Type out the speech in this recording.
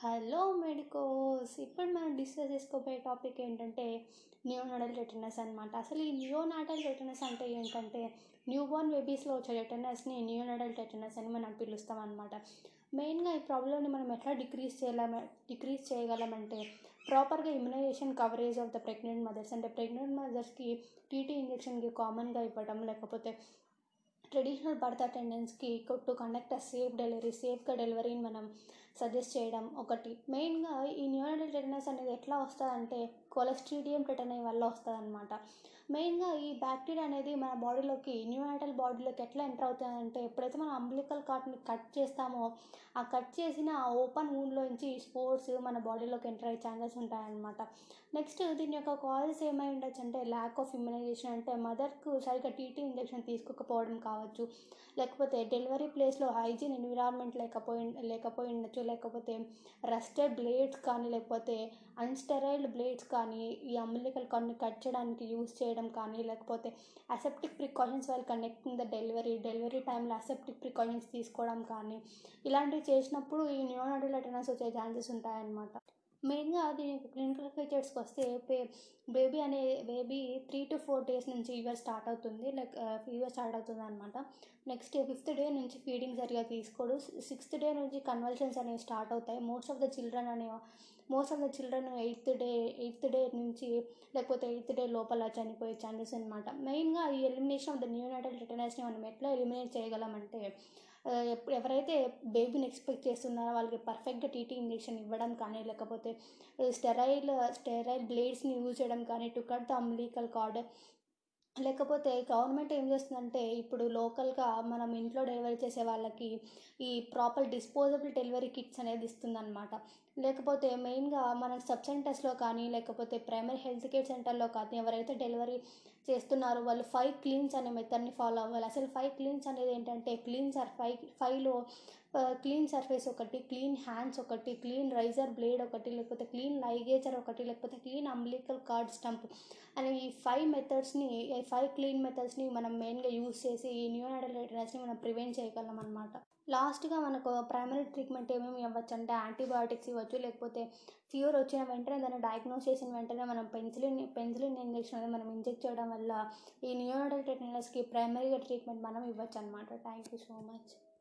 Hello medicos ఇప్పుడు మనం discuss చేసుకోబోయే టాపిక్ ఏంటంటే న్యూనాడల్ టెటనస్ అనమాట అసలు ఈ న్యూనాటల్ టెటనస్ అంటే ఏంటంటే న్యూ బోర్న్ బేబీస్లో వచ్చే టెటనస్ని న్యూనాడల్ టెటనస్ అని మనం పిలుస్తాం అనమాట మెయిన్గా ఈ ప్రాబ్లమ్ని మనం ఎట్లా డిక్రీజ్ చేయలేమ డిక్రీజ్ చేయగలమంటే ప్రాపర్గా immunisation coverage of the pregnant mothers అంటే ప్రెగ్నెంట్ మదర్స్కి టీటీ ఇంజెక్షన్కి కామన్గా ఇవ్వడం లేకపోతే traditional birth అటెండెన్స్కి to conduct a safe delivery సేఫ్గా డెలివరీని మనం సజెస్ట్ చేయడం ఒకటి. మెయిన్గా ఈ న్యూనాటల్ టెటనస్ అనేది ఎట్లా వస్తుందంటే కొలెస్ట్రీడియం టెటనై వల్ల వస్తుందన్నమాట. మెయిన్గా ఈ బ్యాక్టీరియా అనేది మన బాడీలోకి న్యూరాటల్ బాడీలోకి ఎట్లా ఎంటర్ అవుతుందంటే ఎప్పుడైతే మనం అంబ్లికల్ కార్డ్ని కట్ చేస్తామో ఆ కట్ చేసిన ఆ ఓపెన్ నుంచి స్పోర్ట్స్ మన బాడీలోకి ఎంటర్ అయ్యే ఛాన్సెస్ ఉంటాయన్నమాట. నెక్స్ట్ దీని యొక్క కాజెస్ ఏమై ఉండొచ్చు అంటే ల్యాక్ ఆఫ్ ఇమ్యునైజేషన్ అంటే మదర్కు సరిగ్గా టీటీ ఇంజెక్షన్ తీసుకోకపోవడం కావచ్చు. లేకపోతే డెలివరీ ప్లేస్లో హైజీన్ ఎన్విరాన్మెంట్ లేకపోయి లేకపోయి ఉండొచ్చు. లేకపోతే రస్టెడ్ బ్లేడ్స్ కానీ లేకపోతే అన్స్టెరైల్డ్ బ్లేడ్స్ కానీ ఈ అంబిలికల్ కొన్ని కట్ చేయడానికి యూస్ చేయడం కానీ లేకపోతే aseptic precautions while conducting the delivery delivery టైంలో అసెప్టిక్ ప్రికాషన్స్ తీసుకోవడం కానీ ఇలాంటివి చేసినప్పుడు ఈ న్యూనాడల్ టెటనస్ వచ్చే ఛాన్సెస్ ఉంటాయన్నమాట. మెయిన్గా అది క్లినికల్ ఫీచర్స్కి వస్తే బేబీ అనే baby three to four days నుంచి ఫీవర్ స్టార్ట్ అవుతుంది. లైక్ ఫీవర్ స్టార్ట్ అవుతుంది అనమాట నెక్స్ట్ ఫిఫ్త్ డే నుంచి ఫీడింగ్ సరిగా తీసుకోడు. సిక్స్త్ డే నుంచి కన్వల్షన్స్ అనేవి స్టార్ట్ అవుతాయి. మోస్ట్ ఆఫ్ ద చిల్డ్రన్ అనే most of the children eighth day eighth day నుంచి లేకపోతే ఎయిత్ డే లోపల చనిపోయే ఛాన్సెస్ అనమాట మెయిన్గా ఈ ఎలిమినేషన్ ఆఫ్ ద న్యూనాటల్ రిటర్నర్స్ని మనం ఎట్లా ఎలిమినేట్ చేయగలమంటే ఎవరైతే బేబీని ఎక్స్పెక్ట్ చేస్తున్నారో వాళ్ళకి పర్ఫెక్ట్గా టీటీ ఇంజెక్షన్ ఇవ్వడం కానీ లేకపోతే స్టెరైల్ స్టెరైల్ బ్లేడ్స్ని యూజ్ చేయడం కానీ to cut the umbilical cord లేకపోతే గవర్నమెంట్ ఏం చేస్తుందంటే ఇప్పుడు లోకల్గా మనం ఇంట్లో డెలివరీ చేసే వాళ్ళకి ఈ ప్రాపర్ డిస్పోజబుల్ డెలివరీ కిట్స్ అనేది ఇస్తుందన్నమాట. లేకపోతే మెయిన్గా మనకు సబ్ సెంటర్స్లో కానీ లేకపోతే ప్రైమరీ హెల్త్ కేర్ సెంటర్లో కానీ ఎవరైతే డెలివరీ చేస్తున్నారో వాళ్ళు ఫైవ్ క్లీన్స్ అనే మెథడ్ని ఫాలో అవ్వాలి. అసలు ఫైవ్ క్లీన్స్ అనేది ఏంటంటే క్లీన్స్ ఆర్ ఫైవ్ ఫైవ్లో క్లీన్ సర్ఫేస్ ఒకటి క్లీన్ హ్యాండ్స్ ఒకటి క్లీన్ రైజర్ బ్లేడ్ ఒకటి లేకపోతే క్లీన్ లైగేచర్ ఒకటి లేకపోతే క్లీన్ అంబ్లికల్ కార్డ్ స్టంప్ అనే ఈ ఫైవ్ మెథడ్స్ని ఈ ఫైవ్ క్లీన్ మెథడ్స్ని మనం మెయిన్గా యూస్ చేసి ఈ న్యూనాటల్ టెటనస్ని మనం ప్రివెంట్ చేయగలం అనమాట లాస్ట్గా మనకు ప్రైమరీ ట్రీట్మెంట్ ఏమేమి ఇవ్వచ్చు అంటే యాంటీబయాటిక్స్ ఇవ్వచ్చు లేకపోతే ఫీవర్ వచ్చిన వెంటనే దాన్ని డయాగ్నోస్ చేసిన వెంటనే మనం పెన్సిలిన్ పెన్సిలిన్ ఇంజెక్షన్ అనేది మనం ఇంజెక్ట్ చేయడం వల్ల ఈ న్యూనాడల్ టెటనస్కి ప్రైమరీగా ట్రీట్మెంట్ మనం ఇవ్వచ్చు అనమాట థ్యాంక్ యూ సో మచ్